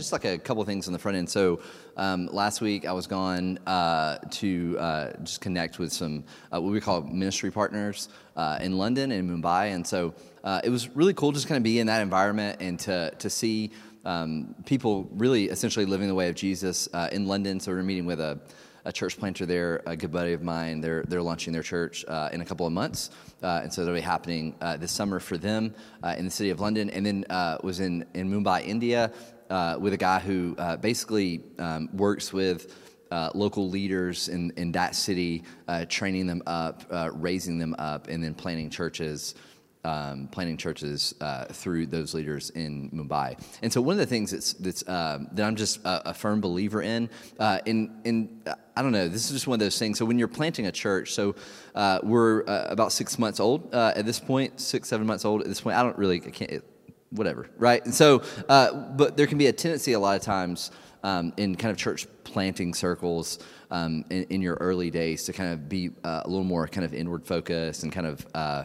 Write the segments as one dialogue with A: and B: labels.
A: Just like a couple of things on the front end. So um, last week I was gone uh, to uh, just connect with some uh, what we call ministry partners uh, in London and Mumbai, and so uh, it was really cool just kind of be in that environment and to to see um, people really essentially living the way of Jesus uh, in London. So we are meeting with a a church planter there, a good buddy of mine. They're they're launching their church uh, in a couple of months, uh, and so that'll be happening uh, this summer for them in the city of London. And then was in in Mumbai, India, uh, with a guy who uh, basically um, works with uh, local leaders in, in that city, uh, training them up, uh, raising them up, and then planting churches. Um, planting churches uh, through those leaders in Mumbai, and so one of the things that's, that's um, that I'm just a, a firm believer in, in, in I don't know, this is just one of those things. So when you're planting a church, so we're about six months old at this point, six seven months old at this point. I don't really, I can't whatever, right? And so, uh, but there can be a tendency a lot of times um, in kind of church planting circles um, in, in, your early days to kind of be uh, a little more kind of inward focused and kind of. Uh,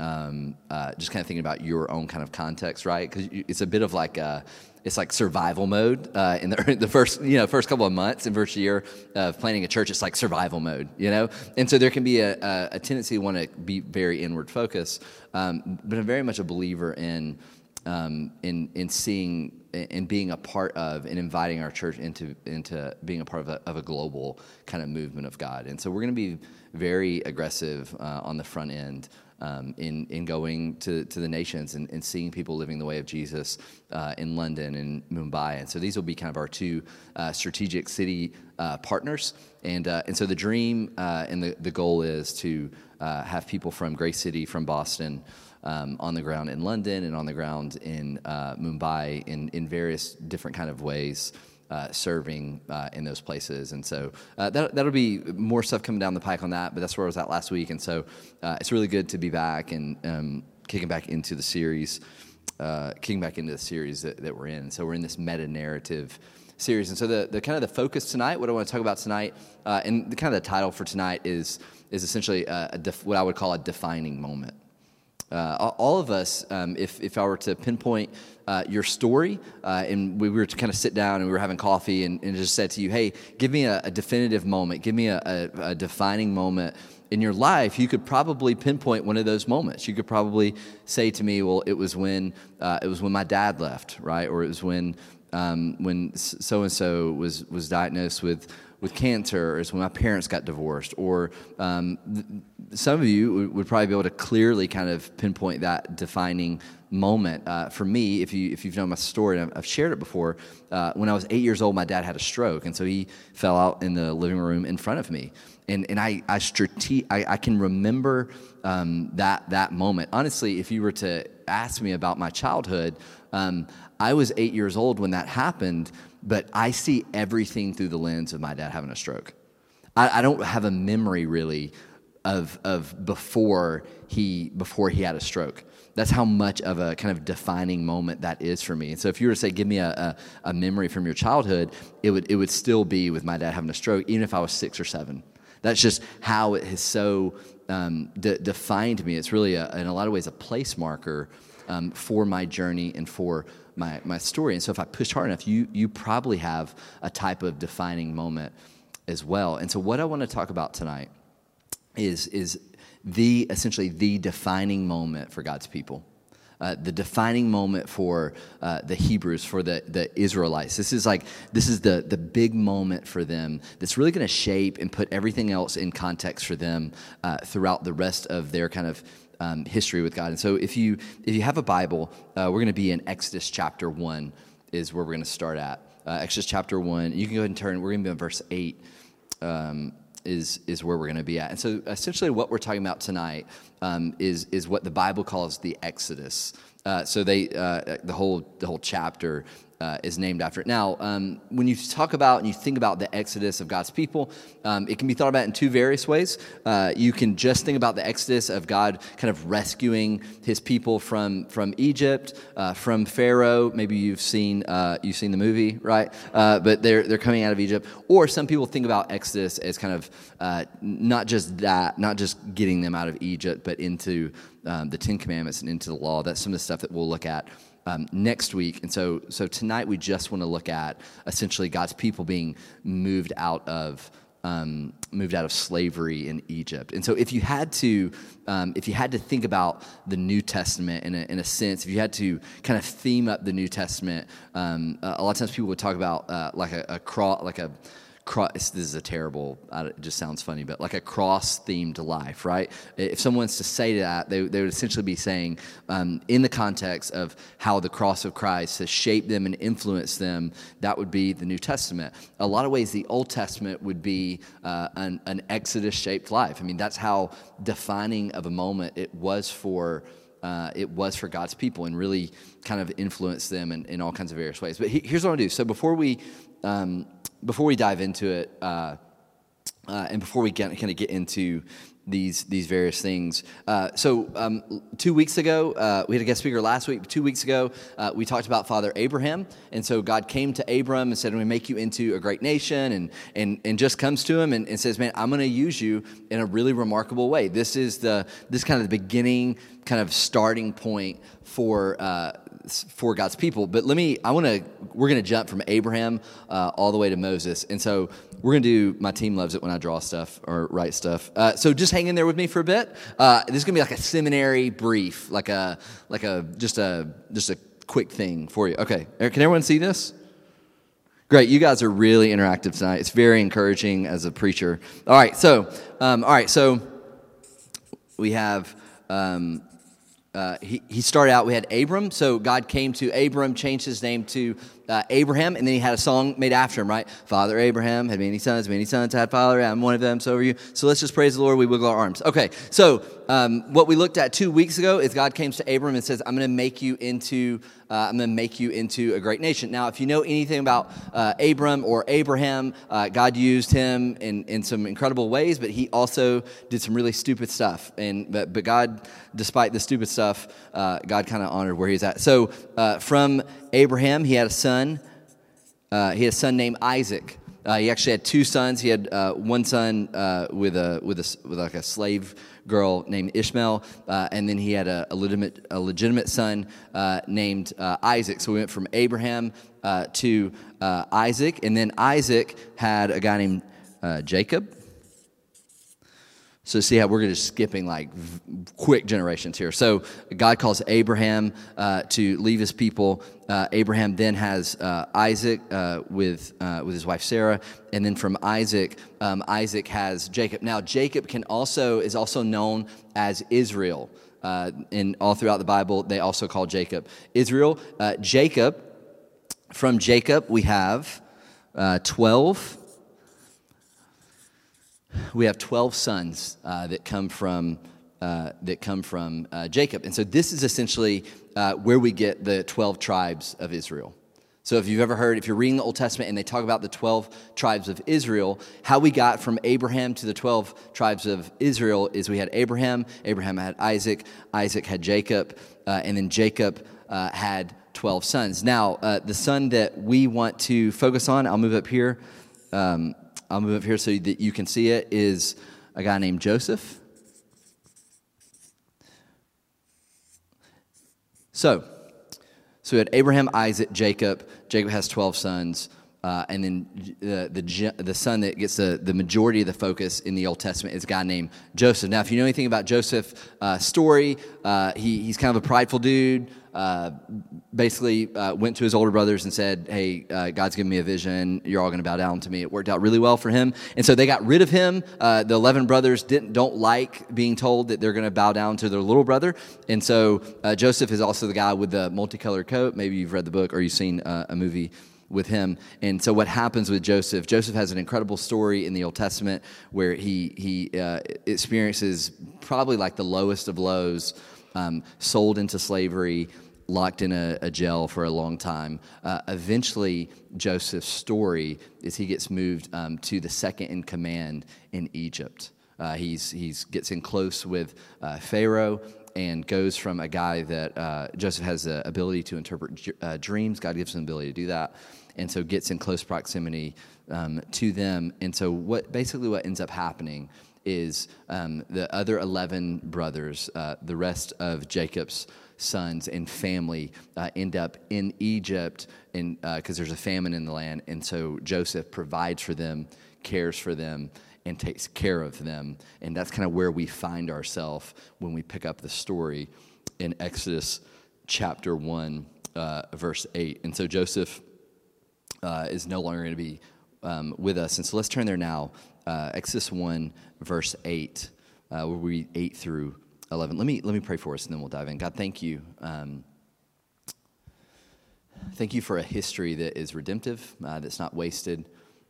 A: um, uh, just kind of thinking about your own kind of context, right? Because it's a bit of like a, it's like survival mode uh, in the, the first you know first couple of months in first year of planning a church. It's like survival mode, you know, and so there can be a, a, a tendency to want to be very inward focused, um, but I'm very much a believer in um, in in seeing and being a part of and inviting our church into into being a part of a, of a global kind of movement of God. And so we're going to be very aggressive uh, on the front end. Um, in, in going to, to the nations and, and seeing people living the way of Jesus uh, in London and Mumbai. And so these will be kind of our two uh, strategic city uh, partners. And, uh, and so the dream uh, and the, the goal is to have people from Grace City, from Boston, um, on the ground in London and on the ground in uh, Mumbai in, in various different kind of ways. Uh, serving uh, in those places. And so uh, that, that'll be more stuff coming down the pike on that, but that's where I was at last week. And so uh, it's really good to be back and um, kicking back into the series, uh, kicking back into the series that, that we're in. So we're in this meta narrative series. And so the, the kind of the focus tonight, what I want to talk about tonight, uh, and the kind of the title for tonight is, is essentially a, a def, what I would call a defining moment. Uh, all of us, um, if, if I were to pinpoint uh, your story, uh, and we were to kind of sit down and we were having coffee and, and just said to you, hey, give me a, a definitive moment, give me a, a, a, defining moment in your life, you could probably pinpoint one of those moments. You could probably say to me, well, it was when, uh, it was when my dad left, right? Or it was when, um, when so and so was was diagnosed with with cancer, or it's when my parents got divorced, or um, some of you would probably be able to clearly kind of pinpoint that defining moment. Uh, for me, if you if you've known my story, I've, I've shared it before, uh, when I was eight years old, my dad had a stroke, and so he fell out in the living room in front of me, and and I I, strate- I, I can remember um, that that moment. Honestly, if you were to ask me about my childhood, um, I was eight years old when that happened, but I see everything through the lens of my dad having a stroke. I, I don't have a memory really of, of before he before he had a stroke. That's how much of a kind of defining moment that is for me. And so, if you were to say, "Give me a, a, a memory from your childhood," it would it would still be with my dad having a stroke, even if I was six or seven. That's just how it has so um, de- defined me. It's really, a, in a lot of ways, a place marker um, for my journey and for my, my story. And so, if I push hard enough, you you probably have a type of defining moment as well. And so, what I want to talk about tonight is, is the essentially the defining moment for God's people. Uh, the defining moment for uh, the Hebrews, for the, the Israelites. This is like, this is the, the big moment for them that's really going to shape and put everything else in context for them uh, throughout the rest of their kind of um, history with God. And so if you, if you have a Bible, uh, we're going to be in Exodus chapter 1 is where we're going to start at. Uh, Exodus chapter 1. You can go ahead and turn, we're going to be in verse 8. Um, is is where we're going to be at. And so, essentially, what we're talking about tonight um, is is what the Bible calls the Exodus. Uh, so they uh, the whole the whole chapter uh, is named after it. Now, um, when you talk about and you think about the exodus of God's people, um, it can be thought about in two various ways. Uh, you can just think about the exodus of God kind of rescuing His people from from Egypt, uh, from Pharaoh. Maybe you've seen you've seen the movie, right? But they're they're coming out of Egypt. Or some people think about Exodus as kind of not just that, not just getting them out of Egypt, but into um, the Ten Commandments and into the law. That's some of the stuff that we'll look at um, next week. And so, so tonight we just want to look at essentially God's people being moved out of um, moved out of slavery in Egypt. And so, if you had to, um, if you had to think about the New Testament in a, in a sense, if you had to kind of theme up the New Testament, um, a lot of times people would talk about uh, like a, a cross, like a cross, this is a terrible, it just sounds funny, but like a cross themed life, right? If someone wants to say that, they, they would essentially be saying, um, in the context of how the cross of Christ has shaped them and influenced them, that would be the New Testament. A lot of ways, the Old Testament would be uh, an, an Exodus shaped life. I mean, that's how defining of a moment it was for. Uh, it was for God's people and really kind of influenced them in, in all kinds of various ways. But he, here's what I do. So before we um, before we dive into it, uh, uh, and before we kind of get into these these various things. Uh, so um, two weeks ago, uh, we had a guest speaker last week. Two weeks ago, uh, we talked about Father Abraham, and so God came to Abram and said, "I'm going to make you into a great nation," and and and just comes to him and, and says, "Man, I'm going to use you in a really remarkable way." This is the this kind of the beginning, kind of starting point for uh, for God's people. But let me, I want to, we're going to jump from Abraham uh, all the way to Moses. And so we're going to do, my team loves it when I draw stuff or write stuff. Uh, so just hang in there with me for a bit. Uh, this is going to be like a seminary brief, like a, like a, just a, just a quick thing for you. Okay. Can everyone see this? Great, you guys are really interactive tonight. It's very encouraging as a preacher. All right, so, um, all right, so we have um, uh, he, he started out, we had Abram. So God came to Abram, changed his name to uh, Abraham, and then he had a song made after him, right? Father Abraham had many sons, many sons had father. I'm one of them, so are you. So let's just praise the Lord. We wiggle our arms. Okay, so um, what we looked at two weeks ago is God came to Abram and says, I'm going to make you into uh, I'm going to make you into a great nation. Now, if you know anything about uh, Abram or Abraham, uh, God used him in, in some incredible ways, but he also did some really stupid stuff. And but, but God, despite the stupid stuff, uh, God kind of honored where he's at. So uh, from Abraham, he had a son. Uh, he had a son named Isaac. Uh, he actually had two sons. He had uh, one son uh, with a with a with like a slave girl named Ishmael, uh, and then he had a, a legitimate a legitimate son uh, named Isaac. So we went from Abraham to Isaac, and then Isaac had a guy named Jacob. So see how we're just skipping like quick generations here. So God calls Abraham uh, to leave his people. Uh, Abraham then has uh, Isaac uh, with uh, with his wife Sarah, and then from Isaac, um, Isaac has Jacob. Now Jacob can also is also known as Israel. uh, all throughout the Bible, they also call Jacob Israel. Jacob, from Jacob, we have twelve we have 12 sons uh, that come from, uh, that come from uh, Jacob. And so this is essentially uh, where we get the 12 tribes of Israel. So if you've ever heard, if you're reading the Old Testament and they talk about the 12 tribes of Israel, how we got from Abraham to the 12 tribes of Israel is we had Abraham, Abraham had Isaac, Isaac had Jacob, uh, and then Jacob uh, had 12 sons. Now, the son that we want to focus on, I'll move up here. Um, I'll move up here so that you can see it, is a guy named Joseph. So, so we had Abraham, Isaac, Jacob. Jacob has 12 sons. Uh, and then the, the, the son that gets the, the majority of the focus in the Old Testament is a guy named Joseph. Now, if you know anything about Joseph's uh, story, uh, he, he's kind of a prideful dude. Uh, basically, uh, went to his older brothers and said, Hey, uh, God's given me a vision. You're all going to bow down to me. It worked out really well for him. And so they got rid of him. the 11 brothers didn't, don't like being told that they're going to bow down to their little brother. And so Joseph is also the guy with the multicolored coat. Maybe you've read the book or you've seen a movie with him. And so, what happens with Joseph? Joseph has an incredible story in the Old Testament where he he uh, experiences probably like the lowest of lows, um, sold into slavery, locked in a, a, jail for a long time. Uh, eventually, Joseph's story is he gets moved um, to the second in command in Egypt. Uh, he's he's gets in close with uh, Pharaoh and goes from a guy that uh, Joseph has the ability to interpret uh, dreams. God gives him the ability to do that and so gets in close proximity um, to them. And so, what basically what ends up happening is um, the other 11 brothers, uh, the rest of Jacob's sons and family uh, end up in Egypt because uh, there's a famine in the land. And so Joseph provides for them, cares for them, and takes care of them. And that's kind of where we find ourselves when we pick up the story in Exodus chapter 1, uh, verse 8. And so Joseph uh, is no longer going to be um, with us. And so let's turn there now. Uh, Exodus 1, verse 8, uh, where we read 8 through 11. Let me, let me pray for us and then we'll dive in. God, thank you. Um, thank you for a history that is redemptive, uh, that's not wasted,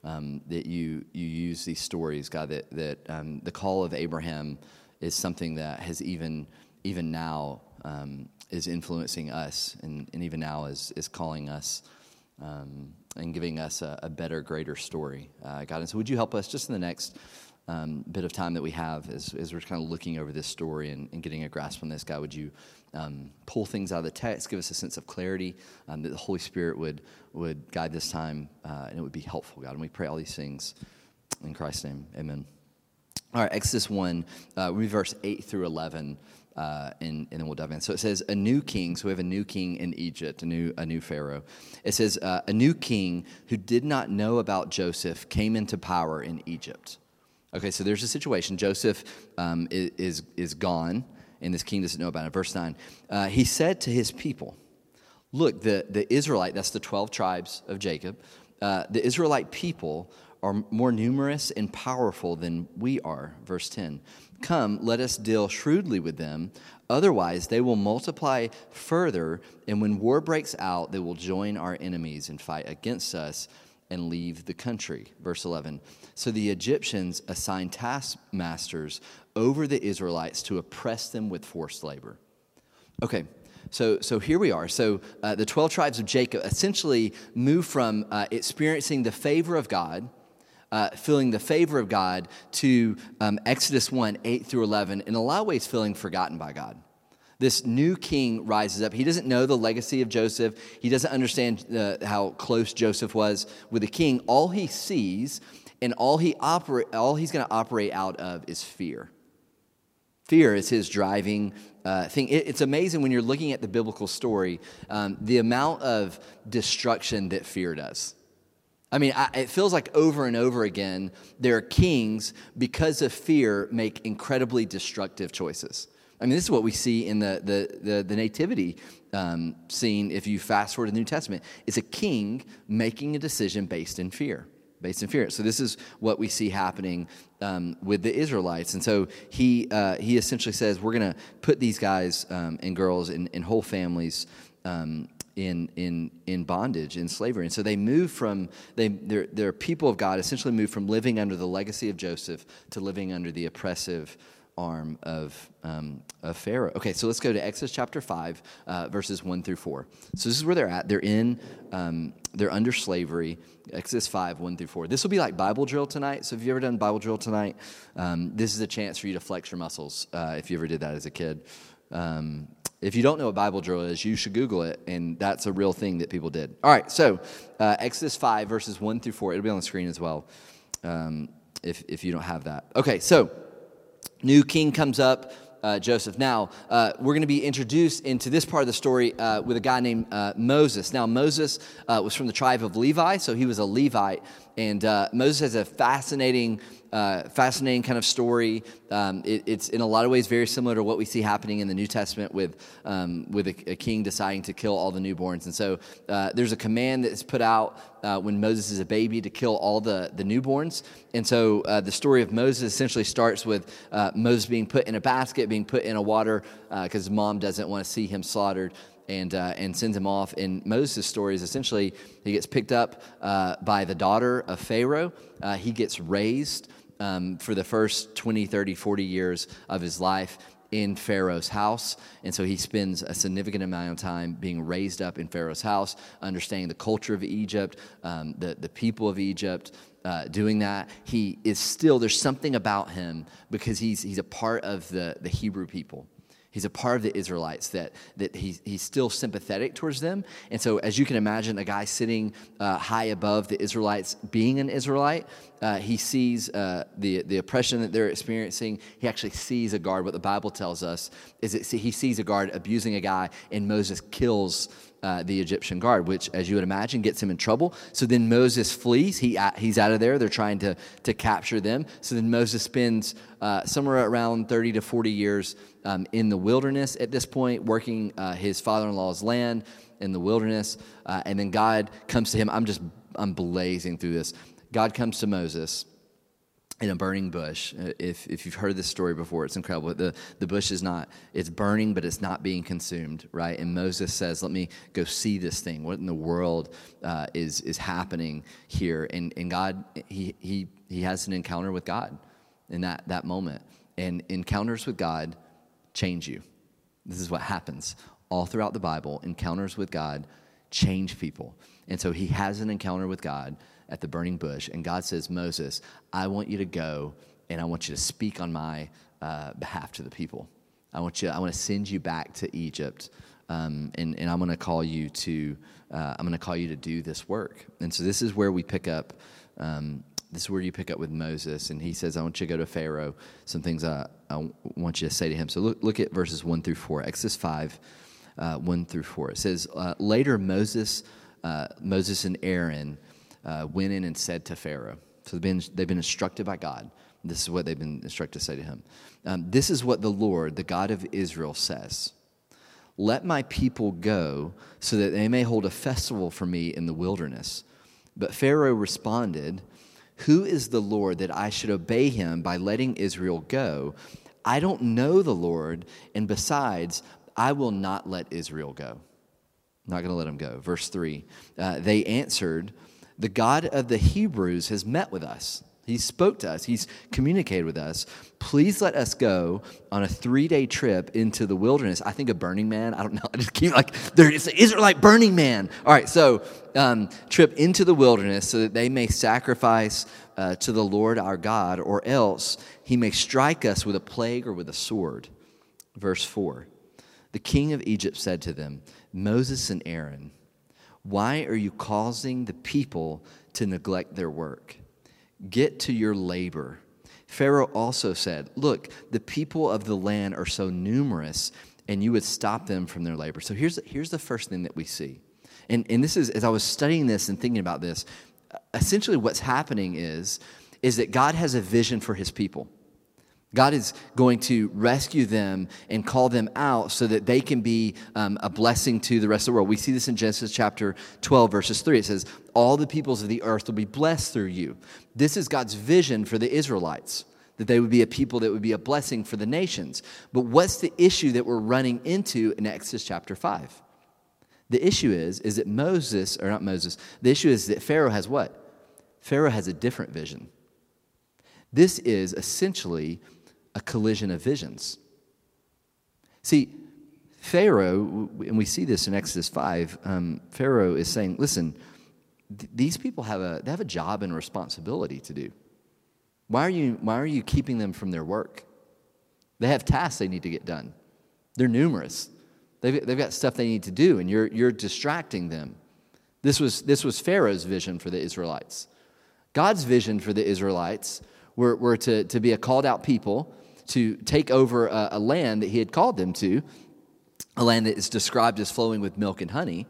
A: um, that you, you use these stories, God, that, that um, the call of Abraham is something that has even, even now um, is influencing us and, and even now is, is calling us um, and giving us a, a better, greater story, uh, God. And so would you help us just in the next um, bit of time that we have as, as we're kind of looking over this story and, and getting a grasp on this, God, would you um, pull things out of the text, give us a sense of clarity, um, that the Holy Spirit would, would guide this time, uh, and it would be helpful, God. And we pray all these things in Christ's name. Amen. All right, Exodus 1, uh, read verse 8 through 11. Uh, and, and, then we'll dive in. So it says a new king. So we have a new king in Egypt, a new a new pharaoh. It says uh, a new king who did not know about Joseph came into power in Egypt. Okay, so there's a situation. Joseph um, is, is gone, and this king doesn't know about it. Verse 9 uh, He said to his people, Look, the, the Israelite, that's the 12 tribes of Jacob, uh, the Israelite people are more numerous and powerful than we are. Verse 10 Come, let us deal shrewdly with them. Otherwise, they will multiply further, and when war breaks out, they will join our enemies and fight against us and leave the country. Verse 11. So the Egyptians assigned taskmasters over the Israelites to oppress them with forced labor. Okay, so, so here we are. So uh, the 12 tribes of Jacob essentially move from uh, experiencing the favor of God. Uh, feeling the favor of God to um, Exodus 1 8 through 11, in a lot of ways feeling forgotten by God this new king rises up. He doesn't know the legacy of Joseph. He doesn't understand uh, how close Joseph was with the king. All he sees and all he operate, all he's going to operate out of is fear. Fear is his driving uh, thing. It, it's amazing when you're looking at the biblical story, um, the amount of destruction that fear does. I mean, I, it feels like over and over again, there are kings, because of fear, make incredibly destructive choices. I mean, this is what we see in the, the, the, the nativity um, scene if you fast forward to the New Testament. It's a king making a decision based in fear. Based in fear. So, this is what we see happening um, with the Israelites. And so, he, uh, he essentially says, We're going to put these guys um, and girls and, and whole families um, in in in bondage in slavery and so they move from they they're, they're people of god essentially move from living under the legacy of joseph to living under the oppressive arm of, um, of Pharaoh. Okay, so let's go to Exodus chapter 5, uh, verses 1 through 4. So this is where they're at. They're in, um, they're under slavery. Exodus 5, 1 through 4. This will be like Bible drill tonight. So if you've ever done Bible drill tonight, um, this is a chance for you to flex your muscles uh, if you ever did that as a kid. Um, if you don't know what Bible drill is, you should Google it, and that's a real thing that people did. All right, so uh, Exodus 5, verses 1 through 4. It'll be on the screen as well um, if, if you don't have that. Okay, so new king comes up, uh, Joseph. Now, uh, we're going to be introduced into this part of the story uh, with a guy named uh, Moses. Now, Moses uh, was from the tribe of Levi, so he was a Levite. And uh, Moses has a fascinating uh, fascinating kind of story. Um, it, it's in a lot of ways very similar to what we see happening in the New Testament with, um, with a, a, king deciding to kill all the newborns. And so uh, there's a command that is put out uh, when Moses is a baby to kill all the, the newborns. And so uh, the story of Moses essentially starts with uh, Moses being put in a basket, being put in a water because mom doesn't want to see him slaughtered and, uh, and sends him off. And Moses' story is essentially he gets picked up uh, by the daughter of Pharaoh. Uh, he gets raised um, for the first 20, 30, 40 years of his life in Pharaoh's house. And so he spends a significant amount of time being raised up in Pharaoh's house, understanding the culture of Egypt, um, the, the people of Egypt. Uh, doing that, he is still, there's something about him because he's, he's a part of the, the Hebrew people. He's a part of the Israelites that, that he, he's still sympathetic towards them. And so, as you can imagine, a guy sitting uh, high above the Israelites being an Israelite, uh, he sees uh, the, the oppression that they're experiencing. He actually sees a guard. What the Bible tells us is that he sees a guard abusing a guy, and Moses kills uh, the Egyptian guard, which, as you would imagine, gets him in trouble. So then Moses flees. He, uh, he's out of there. They're trying to, to capture them. So then Moses spends uh, somewhere around 30 to 40 years um, in the wilderness at this point, working uh, his father in law's land in the wilderness. Uh, and then God comes to him. I'm just, I'm blazing through this. God comes to Moses in a burning bush. Uh, if, if you've heard this story before, it's incredible. The, the bush is not, it's burning, but it's not being consumed, right? And Moses says, Let me go see this thing. What in the world uh, is, is happening here? And, and God, he, he, he has an encounter with God in that, that moment. And encounters with God change you. This is what happens all throughout the Bible. Encounters with God change people. And so he has an encounter with God at the burning bush, and God says, Moses, I want you to go and I want you to speak on my uh, behalf to the people. I want you. I want to send you back to Egypt, um, and, and I'm going to call you to. Uh, I'm going to call you to do this work. And so this is where we pick up. Um, this is where you pick up with Moses, and he says, "I want you to go to Pharaoh. Some things I, I want you to say to him." So look, look at verses one through four. Exodus five, uh, one through four. It says, uh, "Later Moses, uh, Moses and Aaron." uh, went in and said to Pharaoh. So they've been, they've been instructed by God. This is what they've been instructed to say to him. Um, this is what the Lord, the God of Israel, says Let my people go so that they may hold a festival for me in the wilderness. But Pharaoh responded, Who is the Lord that I should obey him by letting Israel go? I don't know the Lord, and besides, I will not let Israel go. I'm not going to let him go. Verse 3 uh, They answered, the God of the Hebrews has met with us. He spoke to us. He's communicated with us. Please let us go on a three day trip into the wilderness. I think a Burning Man. I don't know. I just keep like, there's an Israelite Burning Man. All right, so um, trip into the wilderness so that they may sacrifice uh, to the Lord our God, or else he may strike us with a plague or with a sword. Verse 4 The king of Egypt said to them, Moses and Aaron, why are you causing the people to neglect their work? Get to your labor. Pharaoh also said, Look, the people of the land are so numerous, and you would stop them from their labor. So here's, here's the first thing that we see. And, and this is, as I was studying this and thinking about this, essentially what's happening is, is that God has a vision for his people. God is going to rescue them and call them out so that they can be um, a blessing to the rest of the world. We see this in Genesis chapter 12, verses 3. It says, All the peoples of the earth will be blessed through you. This is God's vision for the Israelites, that they would be a people that would be a blessing for the nations. But what's the issue that we're running into in Exodus chapter 5? The issue is, is that Moses, or not Moses, the issue is that Pharaoh has what? Pharaoh has a different vision. This is essentially a collision of visions. See, Pharaoh, and we see this in Exodus 5, um, Pharaoh is saying, listen, th- these people have a, they have a job and responsibility to do. Why are, you, why are you keeping them from their work? They have tasks they need to get done. They're numerous. They've, they've got stuff they need to do, and you're, you're distracting them. This was, this was Pharaoh's vision for the Israelites. God's vision for the Israelites were, were to, to be a called out people to take over a, a land that he had called them to, a land that is described as flowing with milk and honey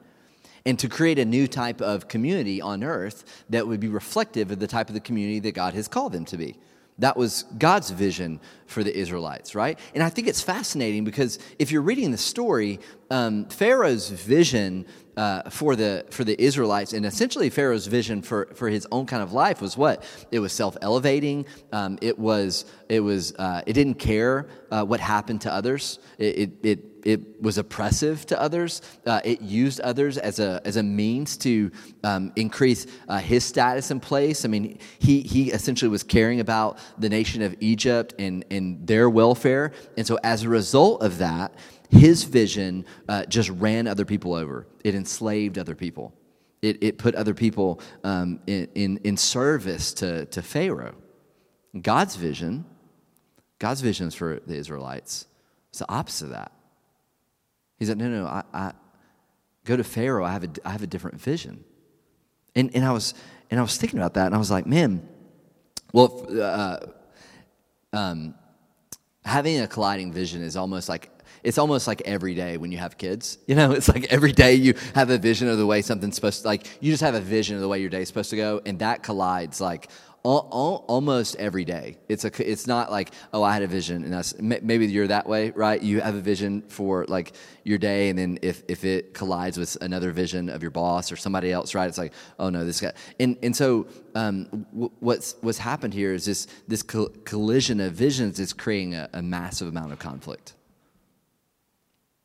A: and to create a new type of community on earth that would be reflective of the type of the community that God has called them to be. That was God's vision for the Israelites, right? And I think it's fascinating because if you're reading the story, um, Pharaoh's vision uh, for the for the Israelites, and essentially Pharaoh's vision for for his own kind of life was what it was self elevating. Um, it was it was uh, it didn't care uh, what happened to others. It it, it, it was oppressive to others. Uh, it used others as a as a means to um, increase uh, his status and place. I mean, he he essentially was caring about the nation of Egypt and and their welfare, and so as a result of that his vision uh, just ran other people over, it enslaved other people, it, it put other people um, in, in, in service to, to Pharaoh. God's vision, God's visions for the Israelites, is the opposite of that. He said, No, no, I, I go to Pharaoh. I have a, I have a different vision. And, and, I was, and I was thinking about that, and I was like, Man, well, uh, um, having a colliding vision is almost like it's almost like every day when you have kids. You know, it's like every day you have a vision of the way something's supposed to, like, you just have a vision of the way your day's supposed to go, and that collides like almost every day. It's a, it's not like, oh, I had a vision, and that's maybe you're that way, right? You have a vision for like your day, and then if, if it collides with another vision of your boss or somebody else, right? It's like, oh no, this guy. And and so um, what's what's happened here is this this collision of visions is creating a, a massive amount of conflict.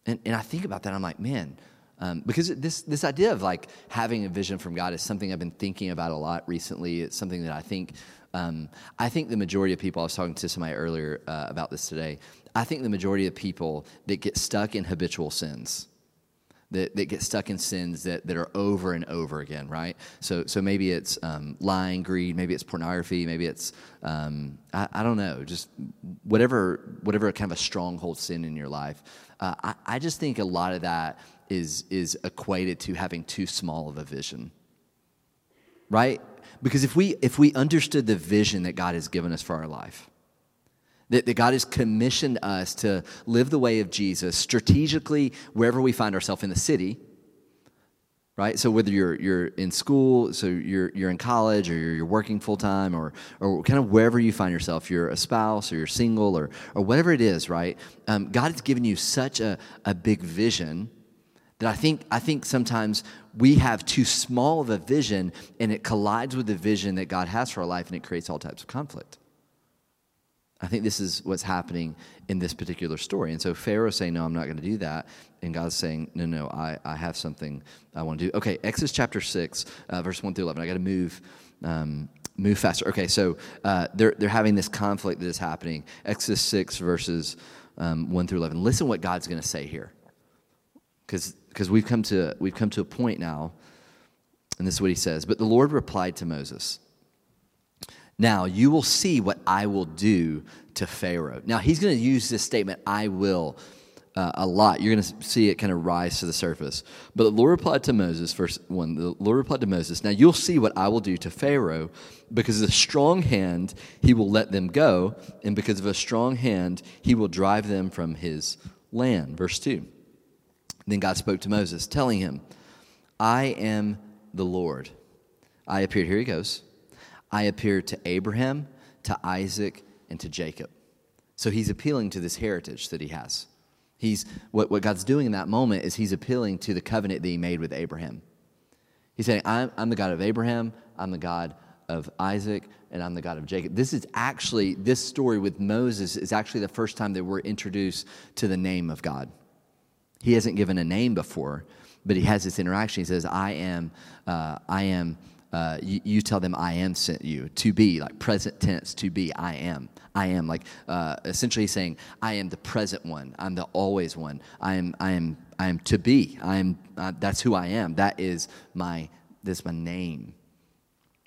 A: And, and I think about that, I'm like, man, um, because this, this idea of like having a vision from God is something I've been thinking about a lot recently. It's something that I think, um, I think the majority of people, I was talking to somebody earlier uh, about this today, I think the majority of people that get stuck in habitual sins, that, that get stuck in sins that, that are over and over again, right? So, so maybe it's um, lying, greed, maybe it's pornography, maybe it's, um, I, I, don't know, just whatever, whatever kind of a stronghold sin in your life. Uh, I, I just think a lot of that is, is equated to having too small of a vision, right? Because if we, if we understood the vision that God has given us for our life, that, that God has commissioned us to live the way of Jesus strategically wherever we find ourselves in the city, right? So whether you're you're in school, so you're you're in college, or you're, you're working full time, or or kind of wherever you find yourself, you're a spouse, or you're single, or or whatever it is, right? Um, God has given you such a a big vision that I think I think sometimes we have too small of a vision, and it collides with the vision that God has for our life, and it creates all types of conflict. I think this is what's happening in this particular story. And so Pharaoh's saying, No, I'm not going to do that. And God's saying, No, no, I, I have something I want to do. Okay, Exodus chapter 6, uh, verse 1 through 11. I got to move. Um, move faster. Okay, so uh, they're, they're having this conflict that is happening. Exodus 6, verses um, 1 through 11. Listen what God's going to say here. Because we've, come to, we've come to a point now, and this is what he says. But the Lord replied to Moses. Now you will see what I will do to Pharaoh. Now he's going to use this statement, I will, uh, a lot. You're going to see it kind of rise to the surface. But the Lord replied to Moses, verse 1, the Lord replied to Moses, Now you'll see what I will do to Pharaoh, because of a strong hand he will let them go, and because of a strong hand he will drive them from his land. Verse 2. Then God spoke to Moses, telling him, I am the Lord. I appeared, here he goes I appeared to Abraham, to Isaac, and to Jacob. So he's appealing to this heritage that he has. He's, what, what God's doing in that moment is he's appealing to the covenant that he made with Abraham. He's saying, I'm, I'm the God of Abraham, I'm the God of Isaac, and I'm the God of Jacob. This is actually, this story with Moses is actually the first time that we're introduced to the name of God. He hasn't given a name before, but he has this interaction. He says, I am, uh, I am uh, you, you, tell them, I am sent you. To be, like present tense, to be, I am. I am, like uh, essentially saying, I am the present one. I'm the always one. I am, I am, I am to be. I am, uh, that's who I am. That is my, that's my name.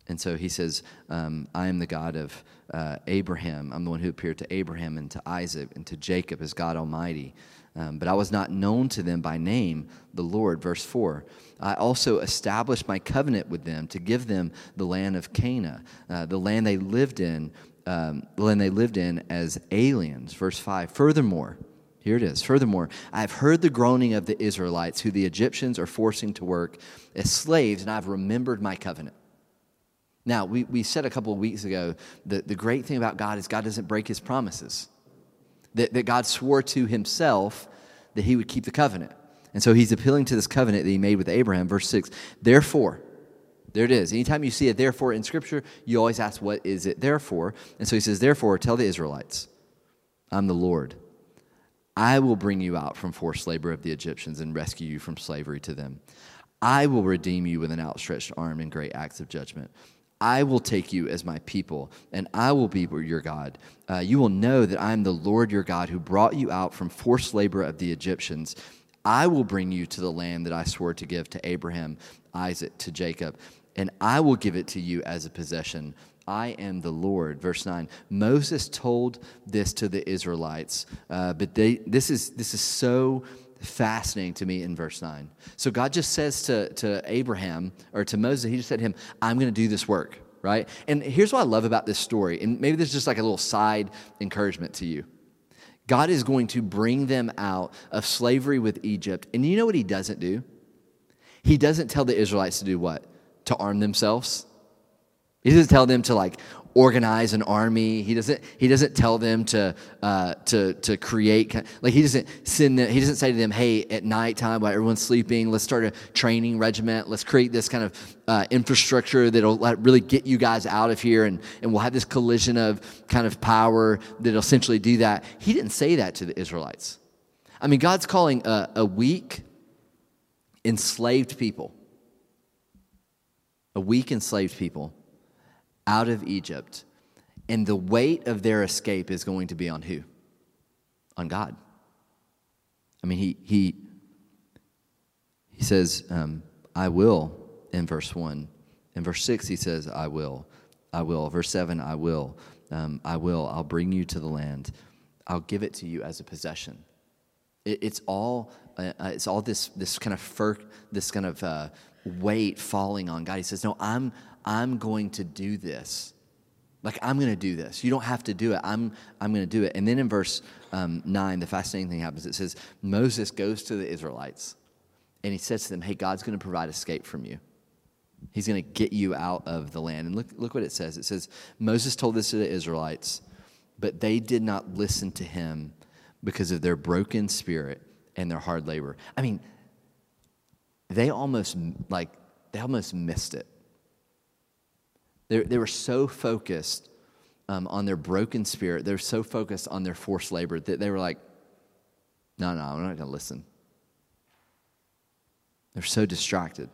A: And so he says, um, I am the God of uh, Abraham. I'm the one who appeared to Abraham and to Isaac and to Jacob as God Almighty. Um, but I was not known to them by name, the Lord. Verse 4 I also established my covenant with them to give them the land of Canaan, uh, the land they lived in, um, the land they lived in as aliens. Verse 5 Furthermore, here it is. Furthermore, I have heard the groaning of the Israelites, who the Egyptians are forcing to work as slaves, and I've remembered my covenant. Now, we, we said a couple of weeks ago that the great thing about God is God doesn't break his promises that, that God swore to himself that he would keep the covenant. And so he's appealing to this covenant that he made with Abraham. Verse 6 Therefore, there it is. Anytime you see a therefore in Scripture, you always ask, What is it therefore? And so he says, Therefore, tell the Israelites, I'm the Lord. I will bring you out from forced labor of the Egyptians and rescue you from slavery to them. I will redeem you with an outstretched arm and great acts of judgment. I will take you as my people, and I will be your God. Uh, you will know that I am the Lord your God who brought you out from forced labor of the Egyptians. I will bring you to the land that I swore to give to Abraham, Isaac, to Jacob, and I will give it to you as a possession. I am the Lord. Verse 9. Moses told this to the Israelites, uh, but they, this, is, this is so fascinating to me in verse 9. So God just says to, to Abraham or to Moses, He just said to him, I'm going to do this work, right? And here's what I love about this story. And maybe this is just like a little side encouragement to you. God is going to bring them out of slavery with Egypt. And you know what He doesn't do? He doesn't tell the Israelites to do what? To arm themselves. He doesn't tell them to like organize an army. He doesn't, he doesn't tell them to, uh, to, to create, like he doesn't send them, he doesn't say to them, hey, at nighttime while everyone's sleeping, let's start a training regiment. Let's create this kind of uh, infrastructure that'll really get you guys out of here and, and we'll have this collision of kind of power that'll essentially do that. He didn't say that to the Israelites. I mean, God's calling a, a weak, enslaved people, a weak, enslaved people out of Egypt. And the weight of their escape is going to be on who? On God. I mean, he, he, he says, um, I will in verse 1. In verse 6, he says, I will. I will. Verse 7, I will. Um, I will. I'll bring you to the land. I'll give it to you as a possession. It, it's all. Uh, uh it's all this this kind of fur, this kind of uh, weight falling on God. He says, "No, I'm I'm going to do this. Like, I'm going to do this. You don't have to do it. I'm, I'm going to do it. And then in verse um, 9, the fascinating thing happens. It says, Moses goes to the Israelites and he says to them, Hey, God's going to provide escape from you. He's going to get you out of the land. And look, look what it says. It says, Moses told this to the Israelites, but they did not listen to him because of their broken spirit and their hard labor. I mean, they almost like they almost missed it. They, they were so focused um, on their broken spirit, they're so focused on their forced labor that they were like, no, no, I'm not going to listen. They're so distracted.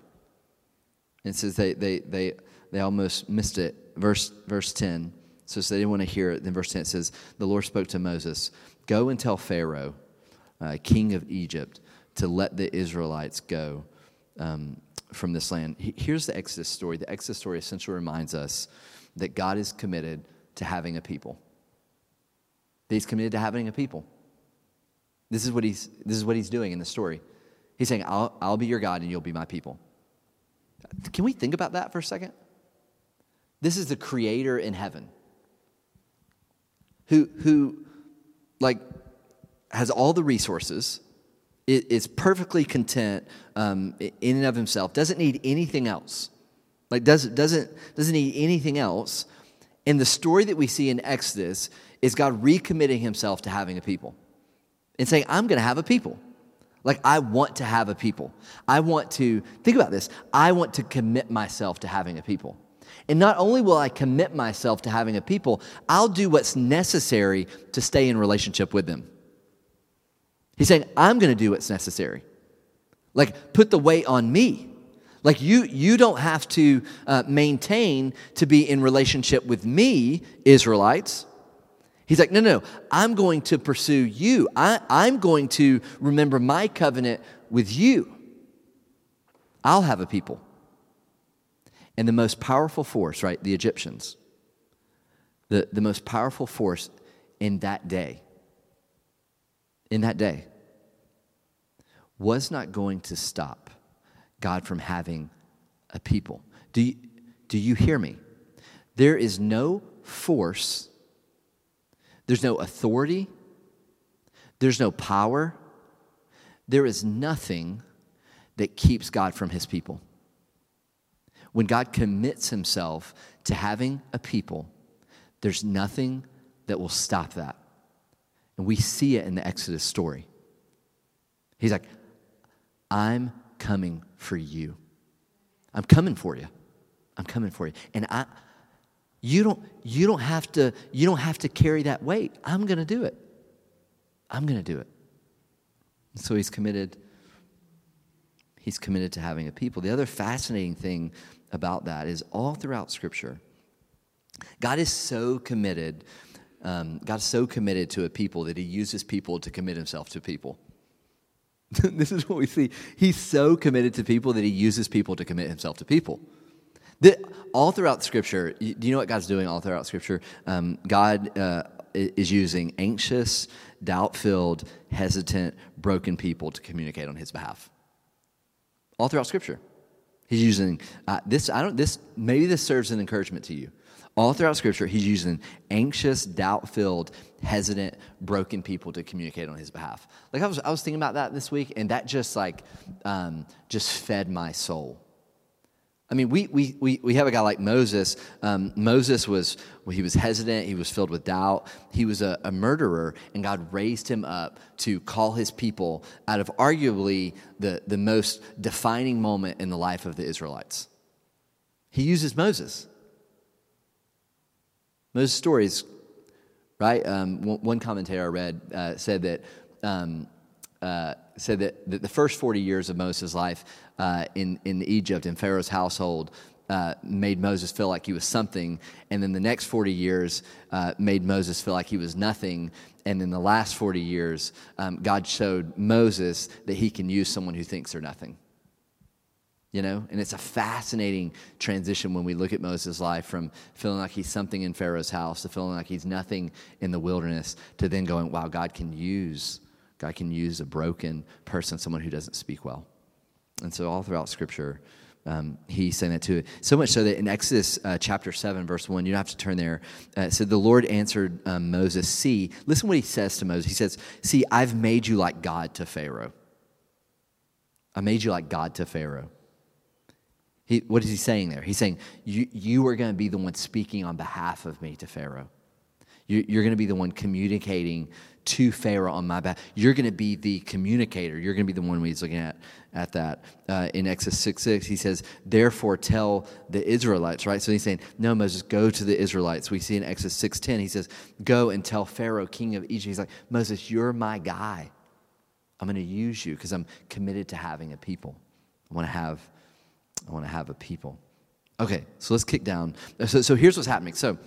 A: And it says they, they, they, they almost missed it. Verse, verse 10 says they didn't want to hear it. Then verse 10 it says, The Lord spoke to Moses, Go and tell Pharaoh, uh, king of Egypt, to let the Israelites go. Um, from this land. Here's the Exodus story. The Exodus story essentially reminds us that God is committed to having a people. That he's committed to having a people. This is what he's, this is what he's doing in the story. He's saying, I'll, I'll be your God and you'll be my people. Can we think about that for a second? This is the creator in heaven who, who like, has all the resources is perfectly content um, in and of himself, doesn't need anything else. Like doesn't doesn't doesn't need anything else. And the story that we see in Exodus is God recommitting himself to having a people. And saying, I'm gonna have a people. Like I want to have a people. I want to think about this. I want to commit myself to having a people. And not only will I commit myself to having a people, I'll do what's necessary to stay in relationship with them. He's saying, I'm going to do what's necessary. Like, put the weight on me. Like, you, you don't have to uh, maintain to be in relationship with me, Israelites. He's like, no, no, no, I'm going to pursue you. I, I'm going to remember my covenant with you. I'll have a people. And the most powerful force, right, the Egyptians, the, the most powerful force in that day in that day was not going to stop God from having a people. Do you, do you hear me? There is no force, there's no authority, there's no power, there is nothing that keeps God from his people. When God commits himself to having a people, there's nothing that will stop that. And we see it in the Exodus story. He's like, I'm coming for you. I'm coming for you. I'm coming for you. And I you don't you don't have to you don't have to carry that weight. I'm going to do it. I'm going to do it. And so he's committed he's committed to having a people. The other fascinating thing about that is all throughout scripture God is so committed um, God's so committed to a people that he uses people to commit himself to people. this is what we see. He's so committed to people that he uses people to commit himself to people. The, all throughout Scripture, do you know what God's doing all throughout Scripture? Um, God uh, is using anxious, doubt filled, hesitant, broken people to communicate on his behalf. All throughout Scripture. He's using uh, this, I don't, this, maybe this serves an encouragement to you. All throughout Scripture, he's using anxious, doubt filled, hesitant, broken people to communicate on his behalf. Like I was, I was thinking about that this week, and that just like, um, just fed my soul. I mean, we, we, we, we have a guy like Moses. Um, Moses was, well, he was hesitant, he was filled with doubt, he was a, a, murderer, and God raised him up to call his people out of arguably the, the most defining moment in the life of the Israelites. He uses Moses. Moses' stories, right? Um, one, commentator I read uh, said that. Um, uh, said that, that the first 40 years of Moses' life uh, in, in Egypt, in Pharaoh's household, uh, made Moses feel like he was something. And then the next 40 years uh, made Moses feel like he was nothing. And in the last 40 years, um, God showed Moses that he can use someone who thinks they're nothing. You know, and it's a fascinating transition when we look at Moses' life from feeling like he's something in Pharaoh's house to feeling like he's nothing in the wilderness to then going, wow, God can use God can use a broken person, someone who doesn't speak well. And so, all throughout Scripture, um, he's saying that too. So much so that in Exodus uh, chapter 7, verse 1, you don't have to turn there. Uh, it said, The Lord answered um, Moses, See, listen what he says to Moses. He says, See, I've made you like God to Pharaoh. I made you like God to Pharaoh. He, what is he saying there? He's saying, You, you are going to be the one speaking on behalf of me to Pharaoh. You, you're going to be the one communicating to Pharaoh on my behalf. You're going to be the communicator. You're going to be the one he's looking at at that. Uh, in Exodus 6 6, he says, Therefore tell the Israelites, right? So he's saying, No, Moses, go to the Israelites. We see in Exodus 6 10, he says, Go and tell Pharaoh, king of Egypt. He's like, Moses, you're my guy. I'm going to use you because I'm committed to having a people. I want to have, I want to have a people. Okay, so let's kick down. So, so here's what's happening. So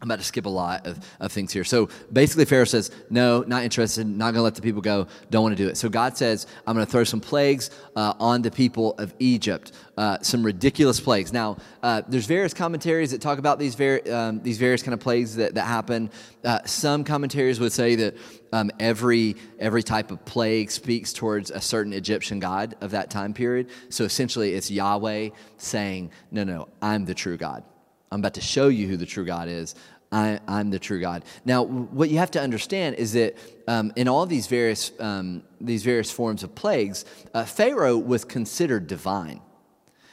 A: I'm about to skip a lot of, of things here. So basically, Pharaoh says, No, not interested, not going to let the people go, don't want to do it. So God says, I'm going to throw some plagues uh, on the people of Egypt, uh, some ridiculous plagues. Now, uh, there's various commentaries that talk about these, ver- um, these various kind of plagues that, that happen. Uh, some commentaries would say that um, every, every type of plague speaks towards a certain Egyptian god of that time period. So essentially, it's Yahweh saying, No, no, I'm the true God. I'm about to show you who the true God is. I, am the true God. Now, what you have to understand is that um, in all these various um, these various forms of plagues, uh, Pharaoh was considered divine,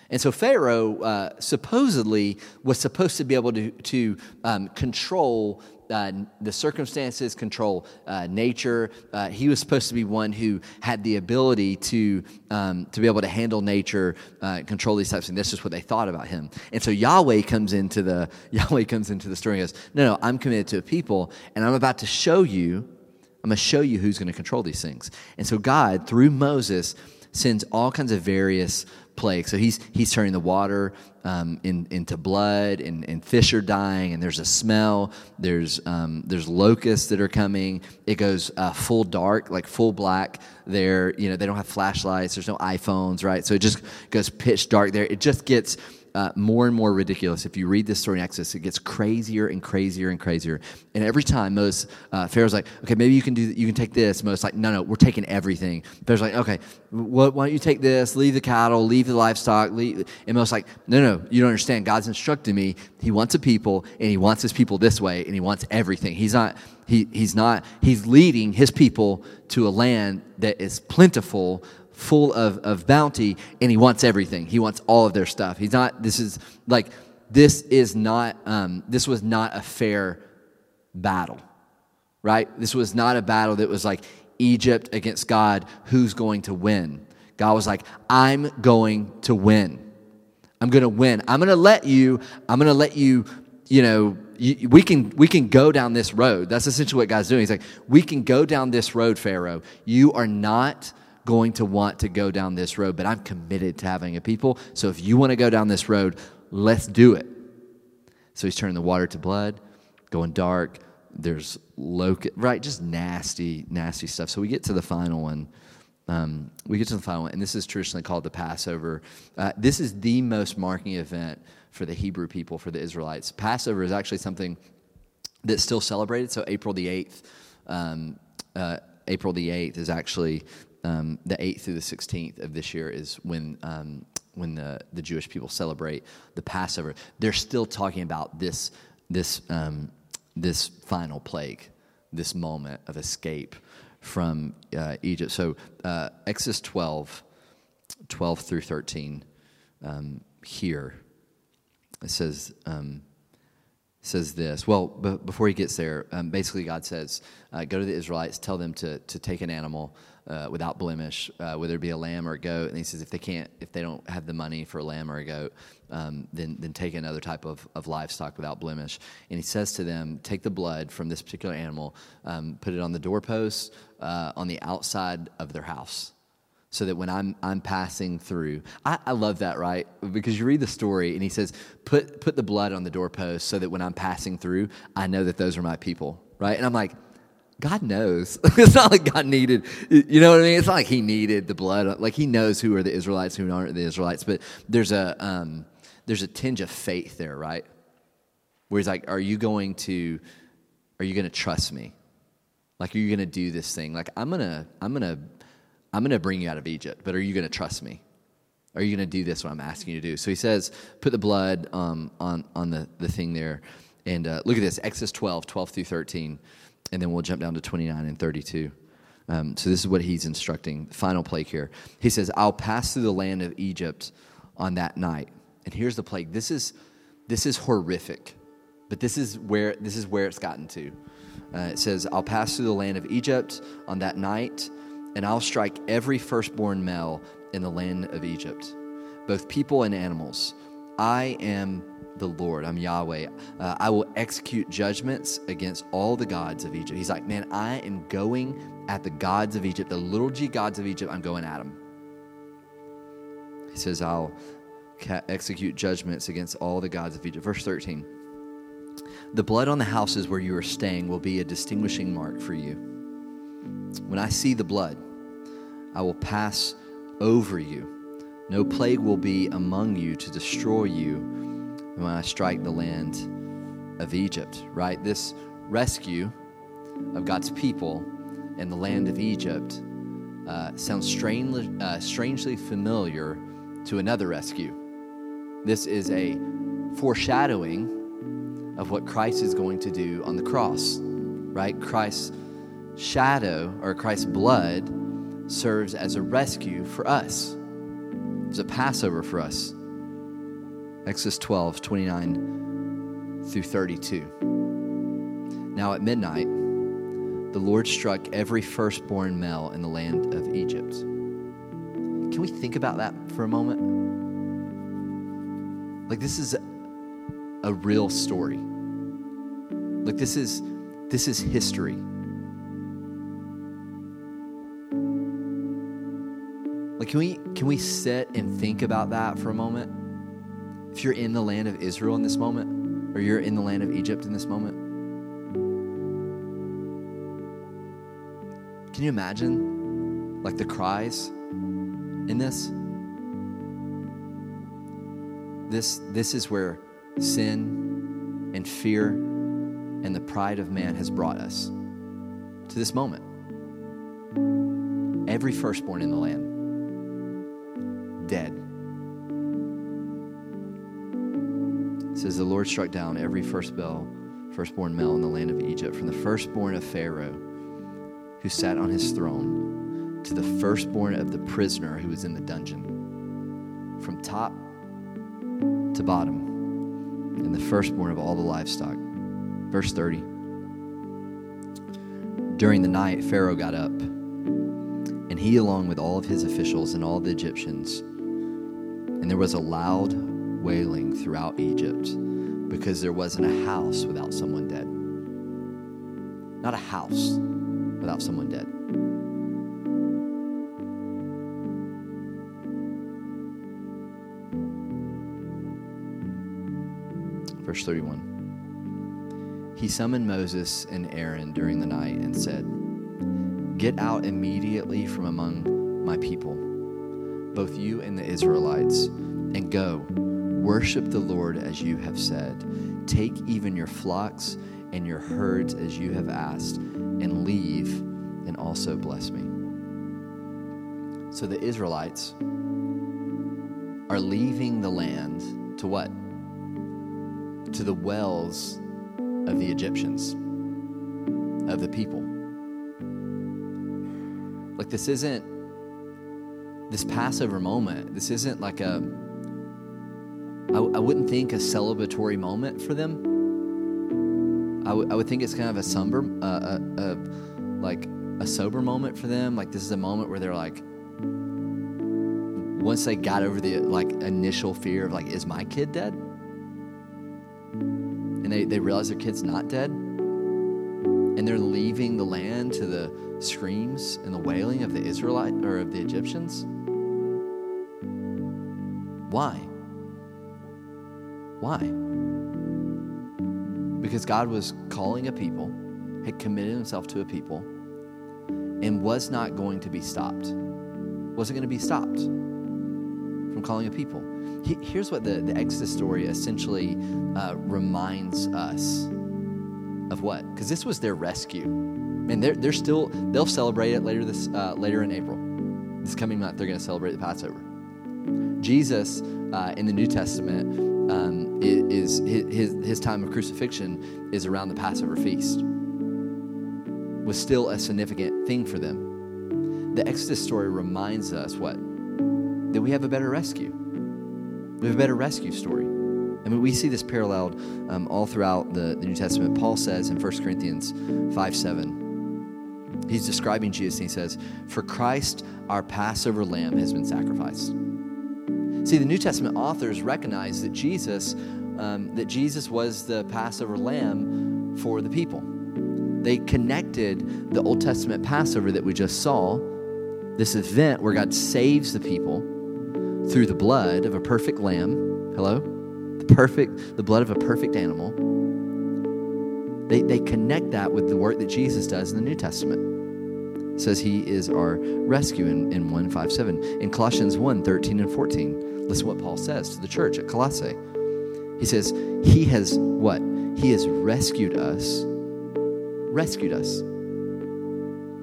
A: and so Pharaoh uh, supposedly was supposed to be able to to um, control uh, the circumstances, control uh, nature. Uh, he was supposed to be one who had the ability to, um, to be able to handle nature, uh, control these types of things. That's just what they thought about him. And so Yahweh comes into the Yahweh comes into the story and goes, No, no, I'm committed to a people, and I'm about to show you, I'm going to show you who's going to control these things. And so God, through Moses, sends all kinds of various plagues. So he's he's turning the water um, in, into blood, and, and fish are dying, and there's a smell. There's um, there's locusts that are coming. It goes uh, full dark, like full black. There, you know, they don't have flashlights. There's no iPhones, right? So it just goes pitch dark. There, it just gets uh, more and more ridiculous. If you read this story in Exodus, it gets crazier and crazier and crazier. And every time Moses, uh, Pharaoh's like, okay, maybe you can do, you can take this. Moses like, no, no, we're taking everything. Pharaoh's like, okay, why don't you take this? Leave the cattle, leave the livestock. Leave. And Moses like, no, no, you don't understand. God's instructed me. He wants a people, and He wants His people this way, and He wants everything. He's not. He, he's not. He's leading His people to a land that is plentiful full of, of bounty and he wants everything. He wants all of their stuff. He's not this is like this is not um, this was not a fair battle right? This was not a battle that was like egypt against god who's going to win? God was like i'm going to win. I'm going to win. I'm going to let you i'm going to let you you know we can we can go down this road. That's essentially what god's doing. He's like we can go down this road pharaoh. You are not going to want to go down this road, but I'm committed to having a people. So if you want to go down this road, let's do it. So he's turning the water to blood, going dark. There's locust, right? Just nasty, nasty stuff. So we get to the final one. Um, we get to the final one, and this is traditionally called the Passover. Uh, this is the most marking event for the Hebrew people, for the Israelites. Passover is actually something that's still celebrated. So April the 8th, um, uh, April the 8th is actually um, the 8th through the 16th of this year is when, um, when the, the Jewish people celebrate the Passover. They're still talking about this, this, um, this final plague, this moment of escape from uh, Egypt. So uh, Exodus 12, 12 through 13 um, here, it says, um, says this. Well, b- before he gets there, um, basically God says, uh, go to the Israelites, tell them to, to take an animal uh, without blemish, uh, whether it be a lamb or a goat. And he says, if they can't, if they don't have the money for a lamb or a goat, um, then, then take another type of, of livestock without blemish. And he says to them, take the blood from this particular animal, um, put it on the doorpost, uh, on the outside of their house so that when I'm, I'm passing through, I, I, love that, right? Because you read the story and he says, put, put the blood on the doorpost so that when I'm passing through, I know that those are my people, right? And I'm like, God knows. it's not like God needed, you know what I mean? It's not like he needed the blood. Like he knows who are the Israelites, who aren't the Israelites. But there's a, um, there's a tinge of faith there, right? Where he's like, are you going to, are you going to trust me? Like, are you going to do this thing? Like, I'm going to, I'm going to, I'm going to bring you out of Egypt, but are you going to trust me? Are you going to do this, what I'm asking you to do? So he says, put the blood um, on, on the, the thing there. And uh, look at this Exodus 12, 12 through 13. And then we'll jump down to 29 and 32. Um, so this is what he's instructing. Final plague here. He says, I'll pass through the land of Egypt on that night. And here's the plague. This is, this is horrific, but this is where, this is where it's gotten to. Uh, it says, I'll pass through the land of Egypt on that night and I'll strike every firstborn male in the land of Egypt, both people and animals. I am the Lord, I'm Yahweh. Uh, I will execute judgments against all the gods of Egypt. He's like, man, I am going at the gods of Egypt, the little g gods of Egypt, I'm going at them. He says, I'll ca- execute judgments against all the gods of Egypt. Verse 13 The blood on the houses where you are staying will be a distinguishing mark for you. When I see the blood, I will pass over you. No plague will be among you to destroy you when I strike the land of Egypt. Right? This rescue of God's people in the land of Egypt uh, sounds strangely, uh, strangely familiar to another rescue. This is a foreshadowing of what Christ is going to do on the cross, right? Christ's shadow or Christ's blood serves as a rescue for us, as a Passover for us. Exodus 12, 29 through 32. Now at midnight, the Lord struck every firstborn male in the land of Egypt. Can we think about that for a moment? Like this is a real story. Like this is this is history. Like, can we, can we sit and think about that for a moment? If you're in the land of Israel in this moment, or you're in the land of Egypt in this moment, can you imagine, like, the cries in this? This, this is where sin and fear and the pride of man has brought us to this moment. Every firstborn in the land dead. Says the Lord struck down every first bell, firstborn male in the land of Egypt, from the firstborn of Pharaoh who sat on his throne to the firstborn of the prisoner who was in the dungeon, from top to bottom, and the firstborn of all the livestock. Verse 30. During the night, Pharaoh got up, and he, along with all of his officials and all the Egyptians, and there was a loud wailing throughout Egypt because there wasn't a house without someone dead. Not a house without someone dead. Verse 31. He summoned Moses and Aaron during the night and said, Get out immediately from among my people both you and the Israelites, and go, worship the Lord as you have said. Take even your flocks and your herds as you have asked, and leave and also bless me. So the Israelites are leaving the land to what? To the wells of the Egyptians, of the people. Like, this isn't this Passover moment. This isn't like a, I, I wouldn't think a celebratory moment for them. I, w- I would think it's kind of a somber, uh, a, a, like a sober moment for them. Like, this is a moment where they're like, once they got over the like initial fear of like, is my kid dead? And they, they realize their kid's not dead. And they're leaving the land to the screams and the wailing of the Israelite or of the Egyptians. Why? Why? Because God was calling a people, had committed himself to a people, and was not going to be stopped. Wasn't going to be stopped from calling a people. Here's what the, the Exodus story essentially uh, reminds us of what? Because this was their rescue. And they're, they're still, they'll celebrate it later, this, uh, later in April. This coming month, they're going to celebrate the Passover. Jesus uh, in the New Testament um, is, his, his time of crucifixion is around the Passover feast. Was still a significant thing for them. The Exodus story reminds us what? That we have a better rescue. We have a better rescue story. I mean, we see this paralleled um, all throughout the, the New Testament. Paul says in 1 Corinthians 5 7, he's describing Jesus and he says, For Christ, our Passover lamb, has been sacrificed. See, the New Testament authors recognize that Jesus, um, that Jesus was the Passover lamb for the people. They connected the Old Testament Passover that we just saw, this event where God saves the people through the blood of a perfect lamb. Hello? The perfect, the blood of a perfect animal. They, they connect that with the work that Jesus does in the New Testament says he is our rescue in, in 157. In Colossians 1 13 and 14, listen what Paul says to the church at Colossae. He says, He has what? He has rescued us. Rescued us.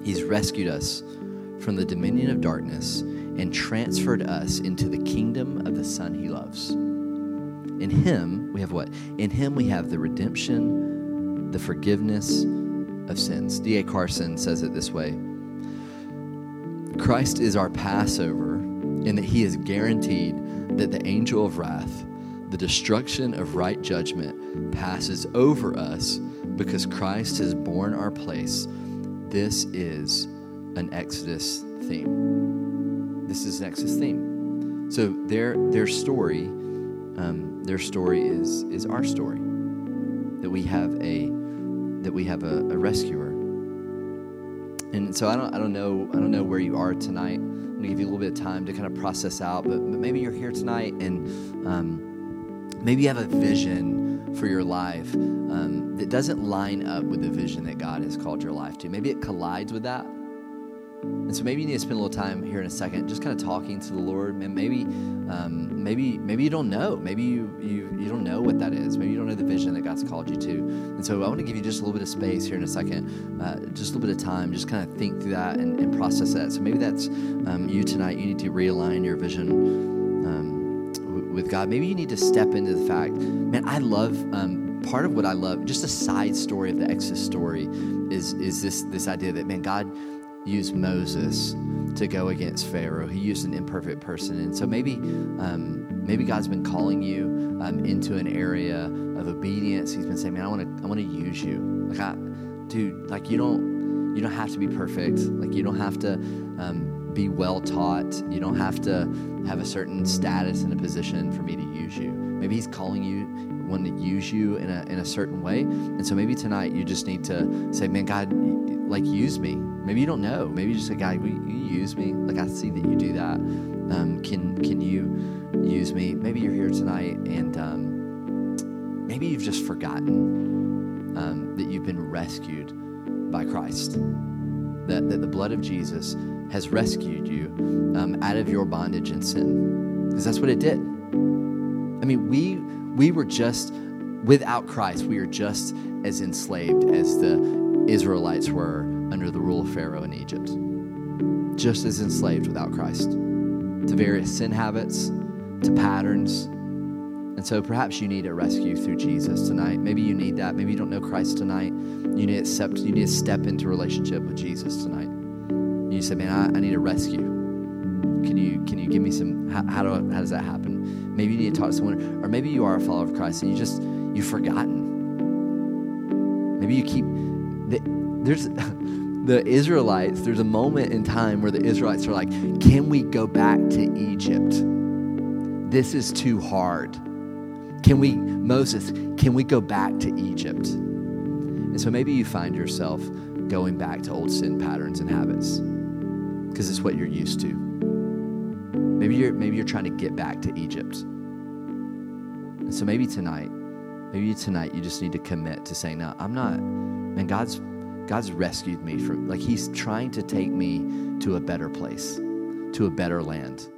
A: He's rescued us from the dominion of darkness and transferred us into the kingdom of the Son he loves. In him, we have what? In him, we have the redemption, the forgiveness of sins. D.A. Carson says it this way Christ is our Passover in that he is guaranteed that the angel of wrath, the destruction of right judgment, passes over us because Christ has borne our place. This is an Exodus theme. This is an Exodus theme. So their their story, um, their story is is our story. That we have a that we have a, a rescuer and so I don't, I don't know, I don't know where you are tonight. I'm gonna give you a little bit of time to kind of process out, but, but maybe you're here tonight and um, maybe you have a vision for your life um, that doesn't line up with the vision that God has called your life to. Maybe it collides with that. And so maybe you need to spend a little time here in a second, just kind of talking to the Lord. And maybe, um, maybe, maybe you don't know. Maybe you, you you don't know what that is. Maybe you don't know the vision that God's called you to. And so I want to give you just a little bit of space here in a second, uh, just a little bit of time, just kind of think through that and, and process that. So maybe that's um, you tonight. You need to realign your vision. Um, with God, maybe you need to step into the fact, man, I love um, part of what I love, just a side story of the Exodus story is is this this idea that man, God used Moses to go against Pharaoh. He used an imperfect person, and so maybe um, maybe God's been calling you um, into an area of obedience. He's been saying, "Man, I want to I want to use you." Like, I, dude, like you don't you don't have to be perfect. Like you don't have to um, be well taught. You don't have to have a certain status and a position for me to use you. Maybe He's calling you want to use you in a in a certain way, and so maybe tonight you just need to say, "Man, God." like use me. Maybe you don't know. Maybe you just say, God, will you use me? Like I see that you do that. Um, can can you use me? Maybe you're here tonight and um, maybe you've just forgotten um, that you've been rescued by Christ. That, that the blood of Jesus has rescued you um, out of your bondage and sin. Because that's what it did. I mean, we we were just without Christ, we are just as enslaved as the Israelites were under the rule of Pharaoh in Egypt. Just as enslaved without Christ to various sin habits, to patterns. And so perhaps you need a rescue through Jesus tonight. Maybe you need that. Maybe you don't know Christ tonight. You need to accept, you need to step into relationship with Jesus tonight. You say, man, I, I need a rescue. Can you can you give me some how, how, do, how does that happen? Maybe you need to talk to someone, or maybe you are a follower of Christ and you just you've forgotten. Maybe you keep there's the Israelites, there's a moment in time where the Israelites are like, Can we go back to Egypt? This is too hard. Can we, Moses, can we go back to Egypt? And so maybe you find yourself going back to old sin patterns and habits because it's what you're used to. Maybe you're, maybe you're trying to get back to Egypt. And so maybe tonight, maybe tonight you just need to commit to saying, No, I'm not, man, God's God's rescued me from, like, He's trying to take me to a better place, to a better land.